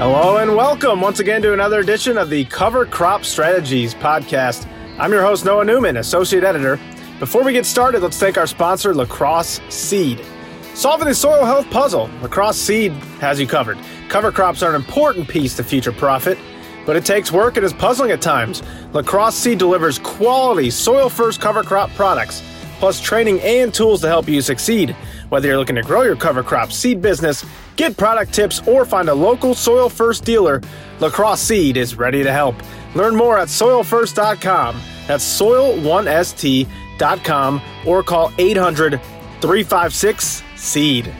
Hello and welcome once again to another edition of the Cover Crop Strategies podcast. I'm your host, Noah Newman, Associate Editor. Before we get started, let's thank our sponsor, La Crosse Seed. Solving the soil health puzzle, La Crosse Seed has you covered. Cover crops are an important piece to future profit, but it takes work and is puzzling at times. La Crosse Seed delivers quality, soil first cover crop products, plus training and tools to help you succeed. Whether you're looking to grow your cover crop seed business, get product tips, or find a local Soil First dealer, La Crosse Seed is ready to help. Learn more at soilfirst.com. That's soil1st.com or call 800 356 SEED.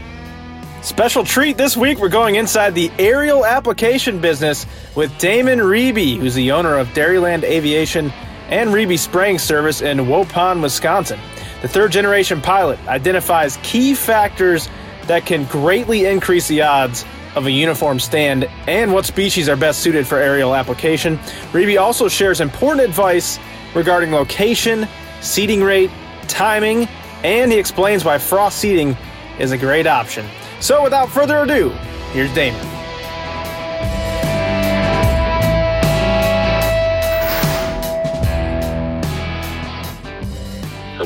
Special treat this week, we're going inside the aerial application business with Damon Reabe, who's the owner of Dairyland Aviation and Reabe Spraying Service in Waupun, Wisconsin. The third generation pilot identifies key factors that can greatly increase the odds of a uniform stand and what species are best suited for aerial application. Reabe also shares important advice regarding location, seeding rate, timing, and he explains why frost seeding is a great option. So without further ado, here's Damon.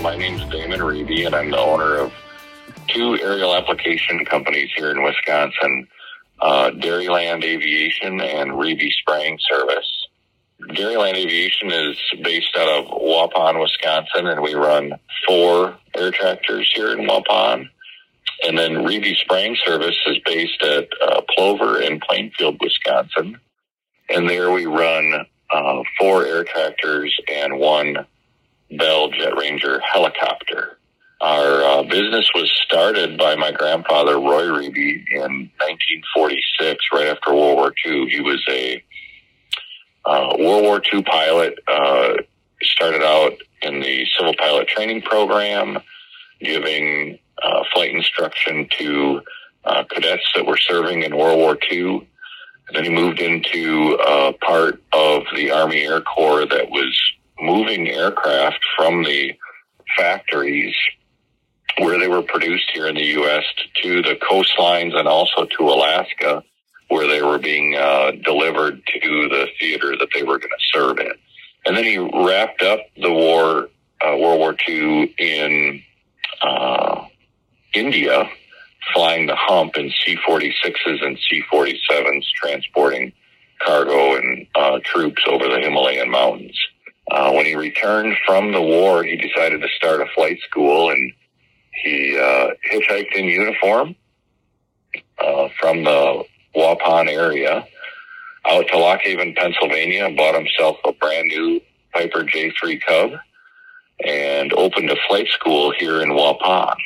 My name is Damon Reabe, and I'm the owner of two aerial application companies here in Wisconsin, uh, Dairyland Aviation and Reabe Spraying Service. Dairyland Aviation is based out of Waupun, Wisconsin, and we run four air tractors here in Waupun. And then Reabe Spraying Service is based at uh, Plover in Plainfield, Wisconsin. And there we run uh, four air tractors and one Bell Jet Ranger helicopter. Our uh, business was started by my grandfather, Roy Reabe, in 1946, right after World War II. He was a uh, World War II pilot, uh, started out in the civil pilot training program, giving uh, flight instruction to uh, cadets that were serving in World War II. And then he moved into uh, part of the Army Air Corps that was moving aircraft from the factories where they were produced here in the U.S. to the coastlines and also to Alaska, where they were being uh, delivered to the theater that they were going to serve in. And then he wrapped up the war, uh, World War II, in uh, India, flying the hump in C-46s and C-47s, transporting cargo and uh, troops over the Himalayan mountains. Uh, when he returned from the war, he decided to start a flight school and he uh, hitchhiked in uniform uh, from the Waupun area out to Lock Haven, Pennsylvania, bought himself a brand new Piper J3 Cub and opened a flight school here in Waupun.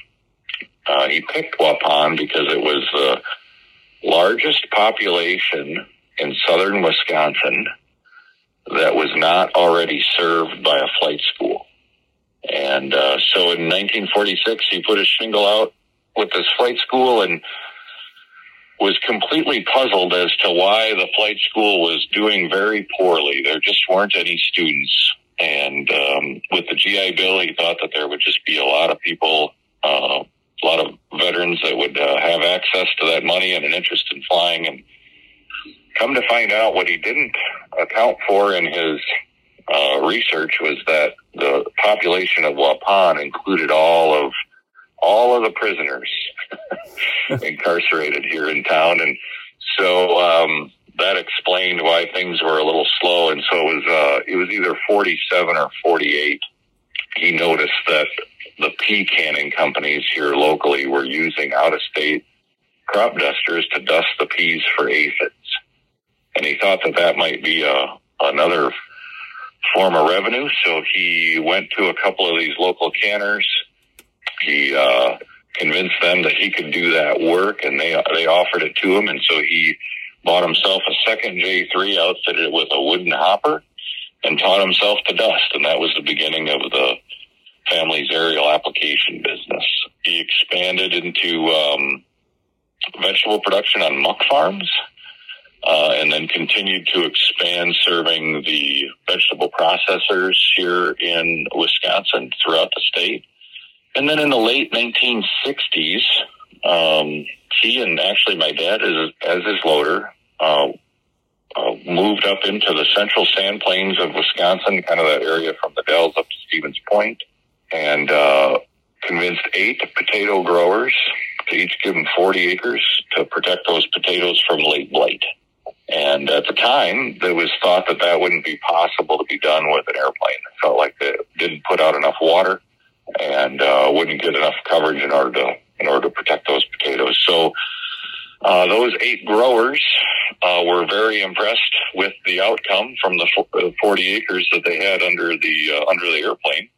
Uh, he picked Waupun because it was the largest population in southern Wisconsin that was not already served by a flight school. And uh, so in 1946, he put a shingle out with this flight school and was completely puzzled as to why the flight school was doing very poorly. There just weren't any students. And um, with the GI Bill, he thought that there would just be a lot of people, uh, a lot of veterans that would uh, have access to that money and an interest in flying. And come to find out, what he didn't account for in his uh, research was that the population of Waupun included all of all of the prisoners incarcerated here in town, and so um, that explained why things were a little slow. And so it was uh, it was either forty seven or forty eight. He noticed that the pea canning companies here locally were using out of state crop dusters to dust the peas for aphids and he thought that that might be a, uh, another form of revenue. So he went to a couple of these local canners. He uh, convinced them that he could do that work, and they they offered it to him. And so he bought himself a second J3, outfitted it with a wooden hopper, and taught himself to dust. And that was the beginning of the family's aerial application business. He expanded into um, vegetable production on muck farms uh, and then continued to expand serving the vegetable processors here in Wisconsin throughout the state. And then in the late 1960s, um, he and actually my dad, as, as his loader, uh, uh, moved up into the central sand plains of Wisconsin, kind of that area from the Dells up to Stevens Point, and uh, convinced eight potato growers to each give them 40 acres to protect those potatoes from late blight. And at the time, it was thought that that wouldn't be possible to be done with an airplane. It felt like it didn't put out enough water and uh, wouldn't get enough coverage in order to in order to protect those potatoes. So uh, those eight growers uh, were very impressed with the outcome from the 40 acres that they had under the uh, under the airplane,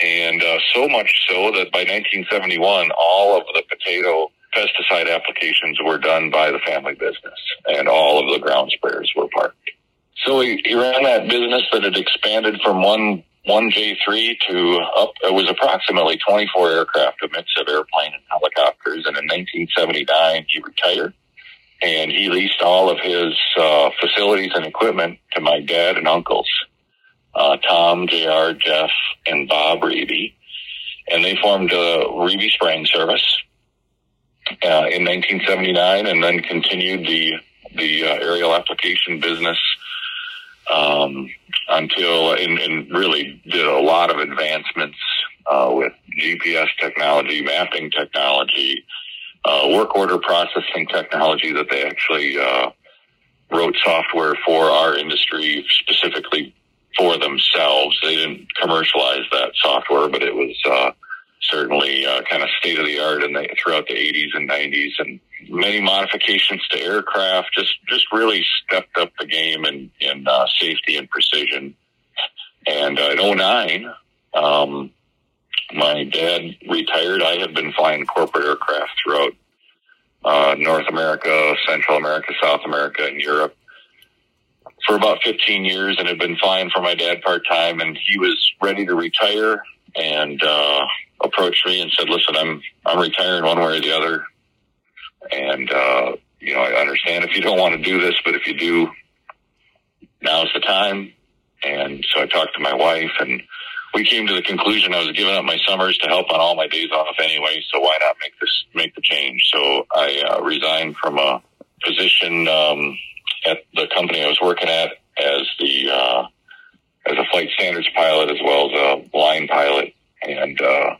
and uh, so much so that by 1971, all of the potato pesticide applications were done by the family business, and all of the ground sprayers were parked. So he, he ran that business that had expanded from one one J3 to up. It was approximately 24 aircraft, a mix of airplane and helicopters. And in 1979, he retired, and he leased all of his uh, facilities and equipment to my dad and uncles, uh, Tom, Jr., Jeff, and Bob Reabe, and they formed a Reabe Spraying Service uh, in 1979, and then continued the the uh, aerial application business um, until and, and, really did a lot of advancements uh, with GPS technology, mapping technology, uh, work order processing technology that they actually uh, wrote software for our industry specifically for themselves. They didn't commercialize that software, but it was certainly uh, kind of state of the art in the, throughout the 80s and 90s, and many modifications to aircraft. Just just really stepped up the game in in uh, safety and precision. And uh, in 09, um, my dad retired. I had been flying corporate aircraft throughout uh, North America, Central America, South America, and Europe for about 15 years and had been flying for my dad part time. And he was ready to retire and uh, approached me and said, "Listen, I'm I'm retiring one way or the other, and uh, you know I understand if you don't want to do this, but if you do, now's the time." And so I talked to my wife, and we came to the conclusion I was giving up my summers to help on all my days off anyway. So why not make this make the change? So I uh, resigned from a position um, at the company I was working at as the uh, as a flight standards pilot as well as a line pilot, and uh,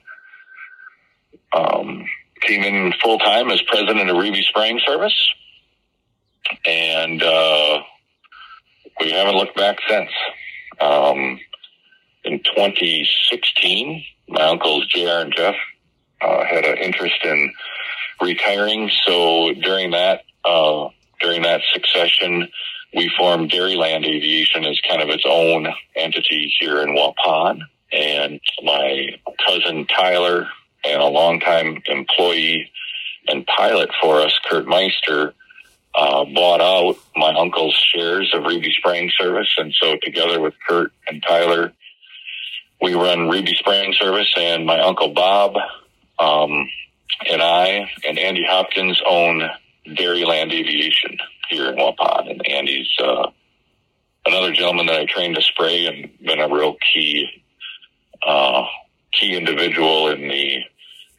um, came in full time as president of Reabe Spraying Service, and uh, we haven't looked back since. Um, in 2016, my uncles JR and Jeff uh, had an interest in retiring, so during that uh, during that succession, we formed Dairyland Aviation as kind of its own entity here in Waupun. And my cousin Tyler and a longtime employee and pilot for us, Kurt Meister, uh, bought out my uncle's shares of Reabe Spraying Service. And so together with Kurt and Tyler, we run Reabe Spraying Service and my uncle Bob, um, and I and Andy Hopkins own Dairyland Aviation here in Waupun. And Andy's, uh, another gentleman that I trained to spray and been a real key, uh, key individual in the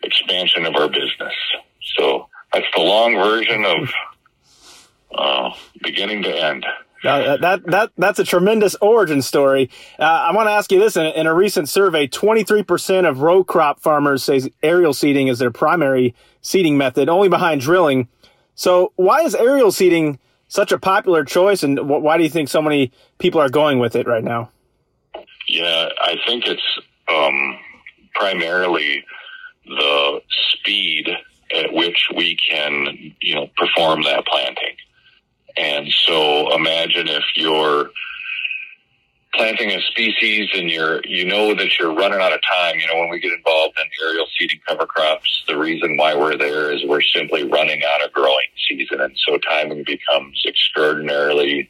expansion of our business. So that's the long version of uh, beginning to end. Uh, that that that's a tremendous origin story. Uh, I want to ask you this: in, in a recent survey, 23% of row crop farmers say aerial seeding is their primary seeding method, only behind drilling. So, why is aerial seeding such a popular choice, and why do you think so many people are going with it right now? Yeah, I think it's um, primarily the speed at which we can, you know, perform that planting. And so imagine if you're planting a species and you're, you know that you're running out of time. You know, when we get involved in aerial seeding cover crops, the reason why we're there is we're simply running out of growing season. And so timing becomes extraordinarily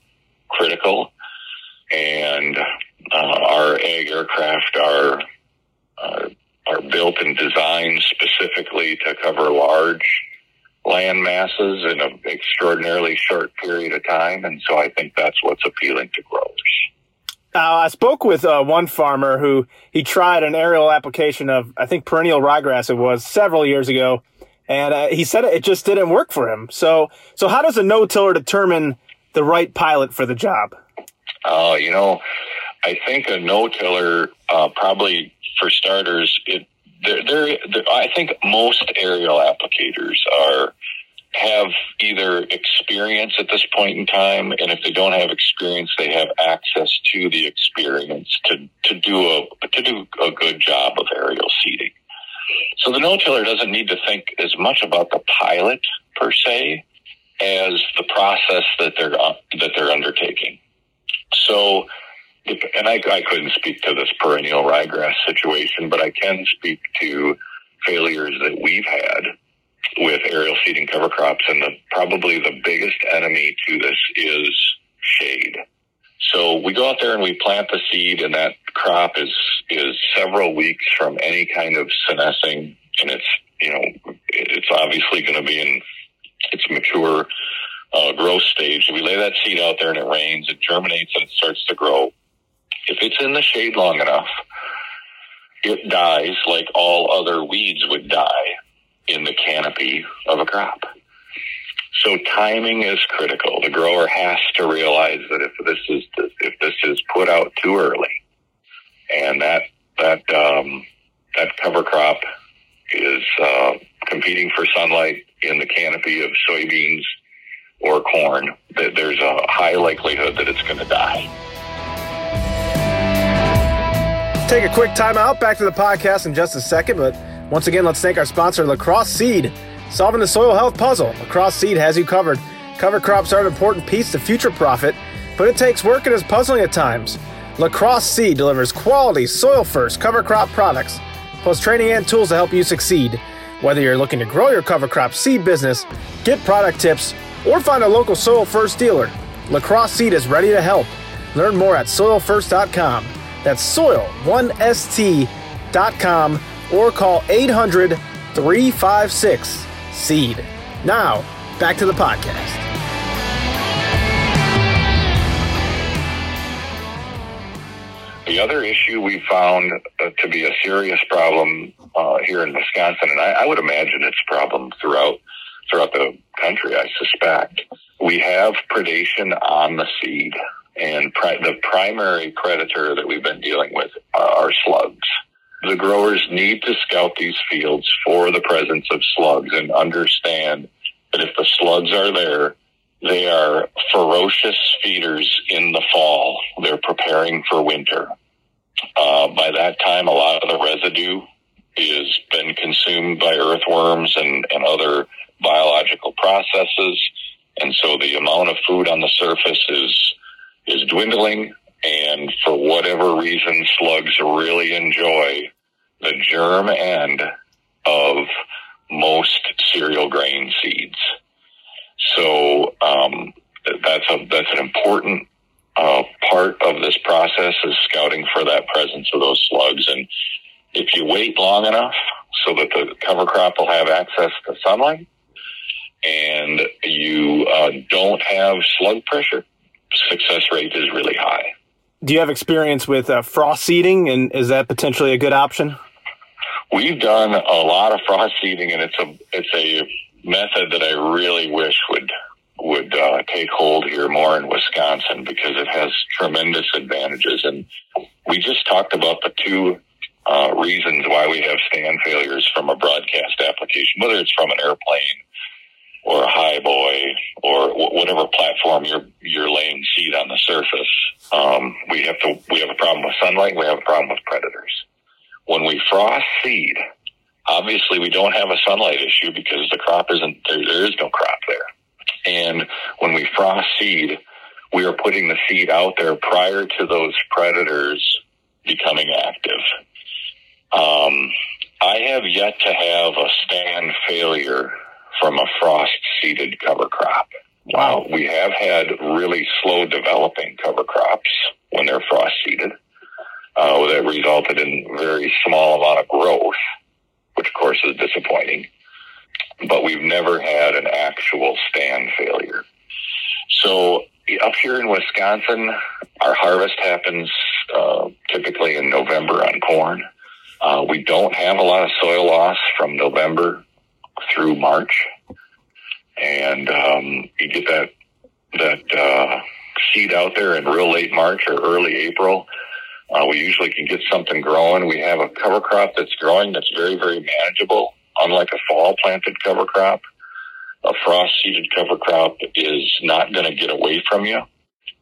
critical. And uh, our ag aircraft are uh, are built and designed specifically to cover large land masses in an extraordinarily short period of time. And so I think that's what's appealing to growers. Uh, I spoke with uh, one farmer who he tried an aerial application of, I think, perennial ryegrass it was several years ago. And uh, he said it just didn't work for him. So, so how does a no-tiller determine the right pilot for the job? Uh, you know, I think a no-tiller uh, probably for starters. It they're, they're, they're, I think most aerial applicators are have either experience at this point in time, and if they don't have experience, they have access to the experience to to do a to do a good job of aerial seeding. So the no-tiller doesn't need to think as much about the pilot per se as the process that they're uh, that they're undertaking. So, and I, I couldn't speak to this perennial ryegrass situation, but I can speak to failures that we've had with aerial seeding cover crops, and the, probably the biggest enemy to this is shade. So we go out there and we plant the seed, and that crop is is several weeks from any kind of senescing, and it's you know it's obviously going to be in its mature uh, growth stage. We lay that seed out there, and it rains, it germinates, and it starts to grow. If it's in the shade long enough, it dies like all other weeds would die in the canopy of a crop. So timing is critical. The grower has to realize that if this is if this is put out too early, and that that um, that cover crop is uh, competing for sunlight in the canopy of soybeans or corn, that there's a high likelihood that it's going to die. Take a quick time out. Back to the podcast in just a second, but once again, let's thank our sponsor, La Crosse Seed. Solving the soil health puzzle, La Crosse Seed has you covered. Cover crops are an important piece to future profit, but it takes work and is puzzling at times. La Crosse Seed delivers quality, soil first cover crop products, plus training and tools to help you succeed. Whether you're looking to grow your cover crop seed business, get product tips, or find a local Soil First dealer, La Crosse Seed is ready to help. Learn more at soilfirst.com. That's soil1st.com or call 800 356 SEED. Now, back to the podcast. The other issue we found uh, to be a serious problem uh, here in Wisconsin, and I, I, would imagine it's a problem throughout throughout the country. I suspect we have predation on the seed, and pri- the primary predator that we've been dealing with are slugs the growers need to scout these fields for the presence of slugs and understand that if the slugs are there, they are ferocious feeders in the fall. They're preparing for winter. Uh, by that time, a lot of the residue has been consumed by earthworms and, and other biological processes. And so the amount of food on the surface is, is dwindling. And for whatever reason, slugs really enjoy the germ end of most cereal grain seeds. So um, that's a that's an important uh, part of this process is scouting for that presence of those slugs. And if you wait long enough so that the cover crop will have access to sunlight, and you uh, don't have slug pressure, success rate is really high. Do you have experience with uh, frost seeding, and is that potentially a good option? We've done a lot of frost seeding, and it's a it's a method that I really wish would would uh, take hold here more in Wisconsin because it has tremendous advantages. And we just talked about the two uh, reasons why we have stand failures from a broadcast application, whether it's from an airplane or a high boy or whatever platform you're you're laying seed on the surface. Um, we have to we have a problem with sunlight. We have a problem with predators. When we frost seed, obviously we don't have a sunlight issue because the crop isn't there. There is no crop there. And when we frost seed, we are putting the seed out there prior to those predators becoming active. Um, I have yet to have a stand failure from a frost seeded cover crop. Wow. Uh, we have had really slow developing cover crops when they're frost seeded uh, that resulted in very small amount of growth, which of course is disappointing. But we've never had an actual stand failure. So up here in Wisconsin, our harvest happens uh, typically in November on corn. Uh, we don't have a lot of soil loss from November through March, and um, you get that that uh, seed out there in real late March or early April. Uh, we usually can get something growing. We have a cover crop that's growing that's very, very manageable, unlike a fall planted cover crop. A frost seeded cover crop is not going to get away from you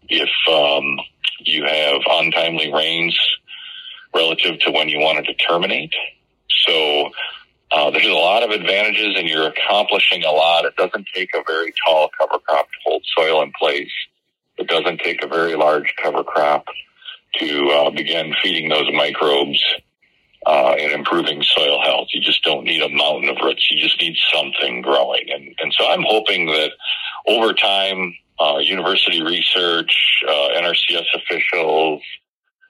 if um, you have untimely rains relative to when you wanted to terminate. So uh, there's a lot of advantages, and you're accomplishing a lot. It doesn't take a very tall cover crop to hold soil in place. It doesn't take a very large cover crop to uh, begin feeding those microbes uh, and improving soil health. You just don't need a mountain of roots. You just need something growing. And, and so I'm hoping that over time, uh, university research, uh, NRCS officials,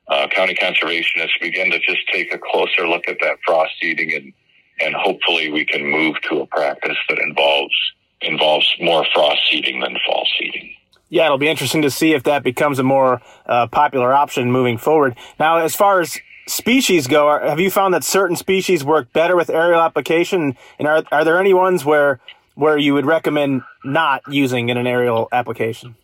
uh, county conservationists begin to just take a closer look at that frost seeding and, and hopefully we can move to a practice that involves involves more frost seeding than fall seeding. Yeah, it'll be interesting to see if that becomes a more uh, popular option moving forward. Now, as far as species go, are, have you found that certain species work better with aerial application? And are, are there any ones where where you would recommend not using in an aerial application?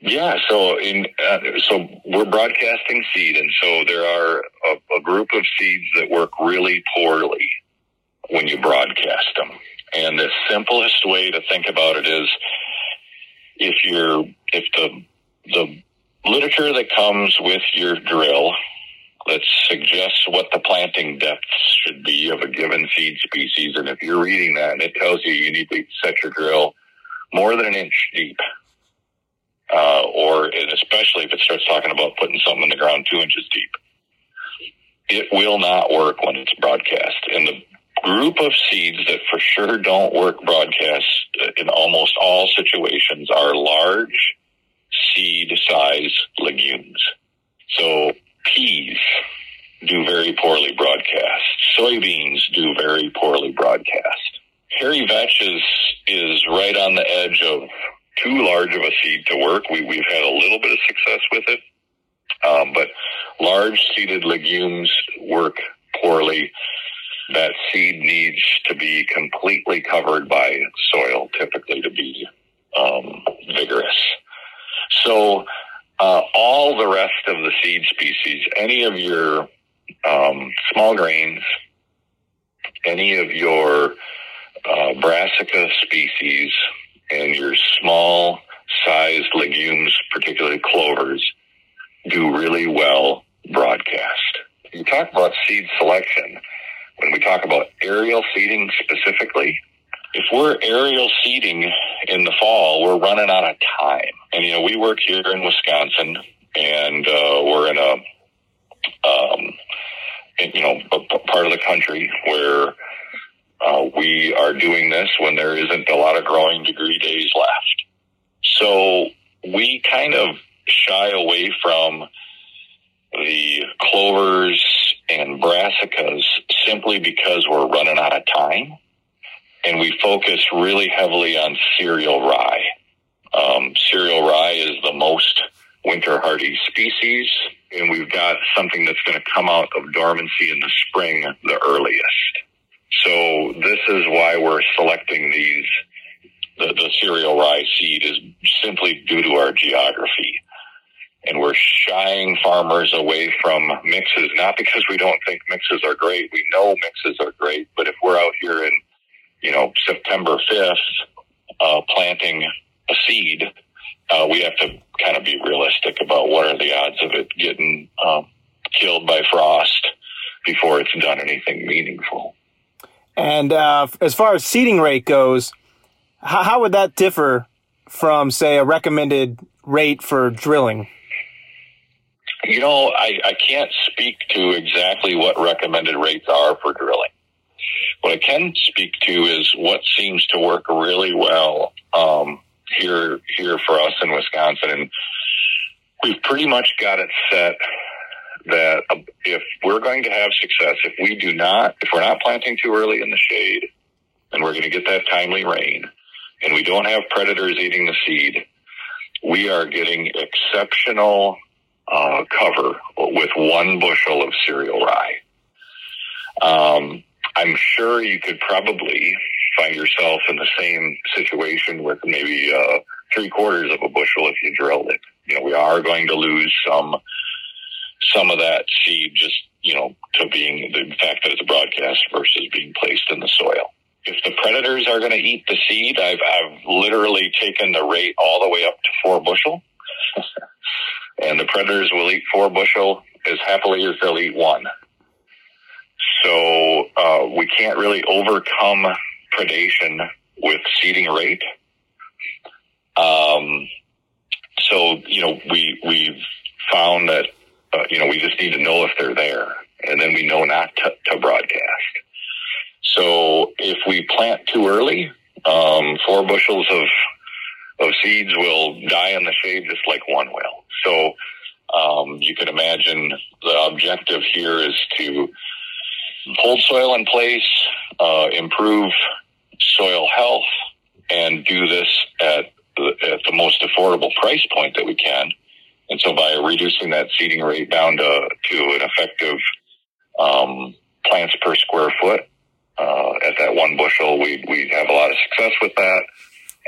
Yeah, so in uh, so we're broadcasting seed, and so there are a, a group of seeds that work really poorly when you broadcast them. And the simplest way to think about it is if you're if the the literature that comes with your drill that suggests what the planting depths should be of a given seed species, and if you're reading that and it tells you you need to set your drill more than an inch deep, uh, or especially if it starts talking about putting something in the ground two inches deep, it will not work when it's broadcast. And the group of seeds that for sure don't work broadcast in almost all situations are large seed size legumes. So peas do very poorly broadcast. Soybeans do very poorly broadcast. Hairy vetch is, is right on the edge of too large of a seed to work. We, we've had a little bit of success with it. Um, but large seeded legumes work poorly that seed needs to be completely covered by soil, typically to be um, vigorous. So uh, all the rest of the seed species, any of your um, small grains, any of your uh, brassica species, and your small sized legumes, particularly clovers, do really well broadcast. You talk about seed selection when we talk about aerial seeding specifically, if we're aerial seeding in the fall, we're running out of time. And, you know, we work here in Wisconsin and uh, we're in a, um, in, you know, a part of the country where uh, we are doing this when there isn't a lot of growing degree days left. So we kind of shy away from the clovers brassicas simply because we're running out of time. And we focus really heavily on cereal rye. Um, cereal rye is the most winter hardy species, and we've got something that's going to come out of dormancy in the spring the earliest. So this is why we're selecting these. The, the cereal rye seed is simply due to our geography and we're shying farmers away from mixes, not because we don't think mixes are great. We know mixes are great, but if we're out here in, you know, September 5th, uh, planting a seed, uh, we have to kind of be realistic about what are the odds of it getting um, killed by frost before it's done anything meaningful. And uh, as far as seeding rate goes, how, how would that differ from, say, a recommended rate for drilling? You know, I, I can't speak to exactly what recommended rates are for drilling. What I can speak to is what seems to work really well um, here here for us in Wisconsin, and we've pretty much got it set that if we're going to have success, if we do not, if we're not planting too early in the shade, and we're going to get that timely rain, and we don't have predators eating the seed, we are getting exceptional uh, cover with one bushel of cereal rye. Um, I'm sure you could probably find yourself in the same situation with maybe uh, three quarters of a bushel if you drilled it. You know, we are going to lose some some of that seed just you know to being the fact that it's a broadcast versus being placed in the soil. If the predators are going to eat the seed, I've I've literally taken the rate all the way up to four bushel, and the predators will eat four bushel as happily as they'll eat one. So uh, we can't really overcome predation with seeding rate. Um, so you know we we've found that uh, you know we just need to know if they're there, and then we know not to, to broadcast. So if we plant too early, um, four bushels of of seeds will die in the shade just like one will. So um, you can imagine the objective here is to hold soil in place, uh, improve soil health, and do this at the, at the most affordable price point that we can. And so by reducing that seeding rate down to, to an effective um, plants per square foot uh, at that one bushel, we we have a lot of success with that,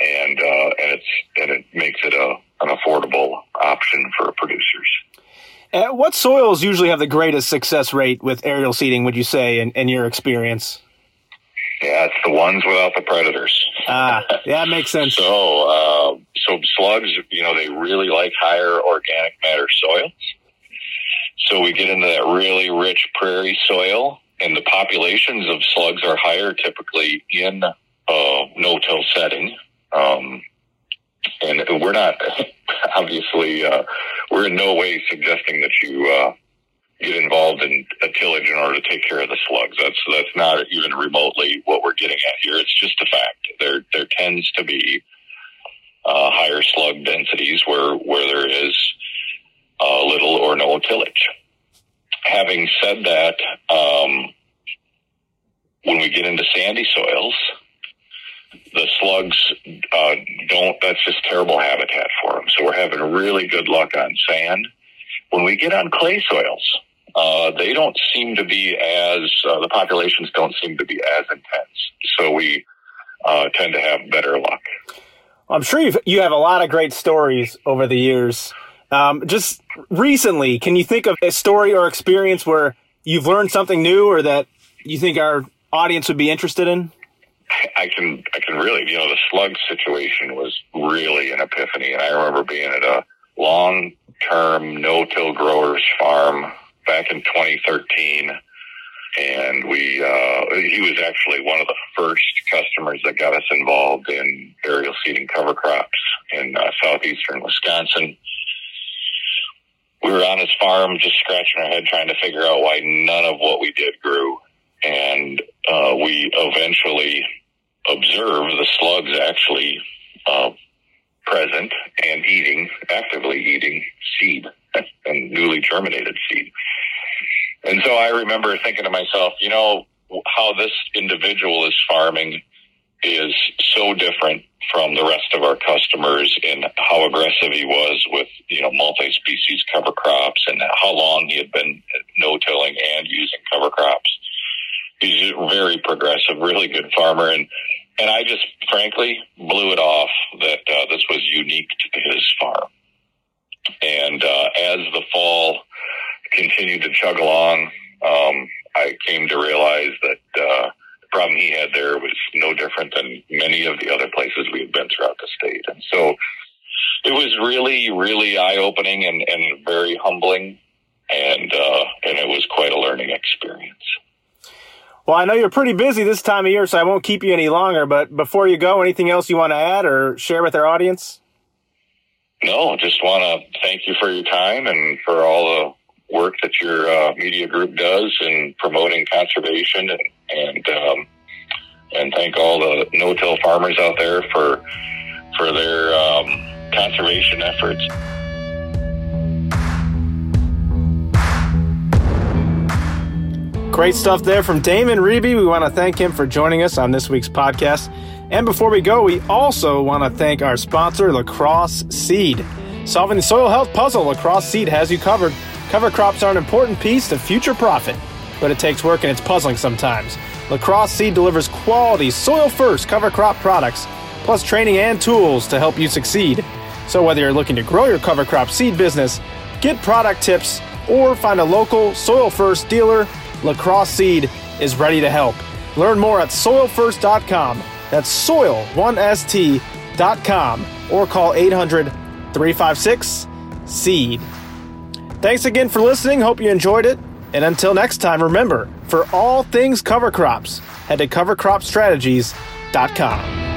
and uh, and it's and it makes it a an affordable option for producers. And what soils usually have the greatest success rate with aerial seeding? Would you say, in, in your experience? Yeah, it's the ones without the predators. Ah, yeah, that makes sense. so, uh, so slugs, you know, they really like higher organic matter soils. So we get into that really rich prairie soil, and the populations of slugs are higher typically in a no-till setting. Um, and we're not obviously uh, we're in no way suggesting that you uh, get involved in a tillage in order to take care of the slugs. That's that's not even remotely what we're getting at here. It's just a fact. There there tends to be uh, higher slug densities where where there is uh, little or no tillage. Having said that, um, when we get into sandy soils, the slugs uh, don't. That's just terrible habitat for them. So we're having really good luck on sand. When we get on clay soils, uh, they don't seem to be as uh, the populations don't seem to be as intense. So we uh, tend to have better luck. I'm sure you've, you have a lot of great stories over the years. Um, just recently, can you think of a story or experience where you've learned something new or that you think our audience would be interested in? I can I can really you know the slug situation was really an epiphany, and I remember being at a long term no till growers farm back in 2013, and we uh, he was actually one of the first customers that got us involved in aerial seeding cover crops in uh, southeastern Wisconsin. We were on his farm, just scratching our head, trying to figure out why none of what we did grew, and uh, we eventually observe the slugs actually uh, present and eating, actively eating seed and newly germinated seed. And so I remember thinking to myself, you know, how this individual is farming is so different from the rest of our customers in how aggressive he was with, you know, multi-species cover crops and how long he had been no-tilling and using cover crops. He's a very progressive, really good farmer. And, and I just frankly blew it off that uh, this was unique to his farm. And uh, as the fall continued to chug along, um, I came to realize that uh, the problem he had there was no different than many of the other places we had been throughout the state. And so it was really, really eye opening and, and very humbling. And, uh, and it was quite a learning experience. Well, I know you're pretty busy this time of year, so I won't keep you any longer. But before you go, anything else you want to add or share with our audience? No, just want to thank you for your time and for all the work that your uh, media group does in promoting conservation and and, um, and thank all the no-till farmers out there for for their um, conservation efforts. Great stuff there from Damon Reabe. We want to thank him for joining us on this week's podcast. And before we go, we also want to thank our sponsor, La Crosse Seed. Solving the soil health puzzle, La Crosse Seed has you covered. Cover crops are an important piece to future profit, but it takes work and it's puzzling sometimes. La Crosse Seed delivers quality, soil first cover crop products, plus training and tools to help you succeed. So, whether you're looking to grow your cover crop seed business, get product tips, or find a local soil first dealer, La Crosse Seed is ready to help. Learn more at soilfirst.com. That's soil1st.com or call 800 356 SEED. Thanks again for listening. Hope you enjoyed it. And until next time, remember for all things cover crops, head to covercropstrategies.com.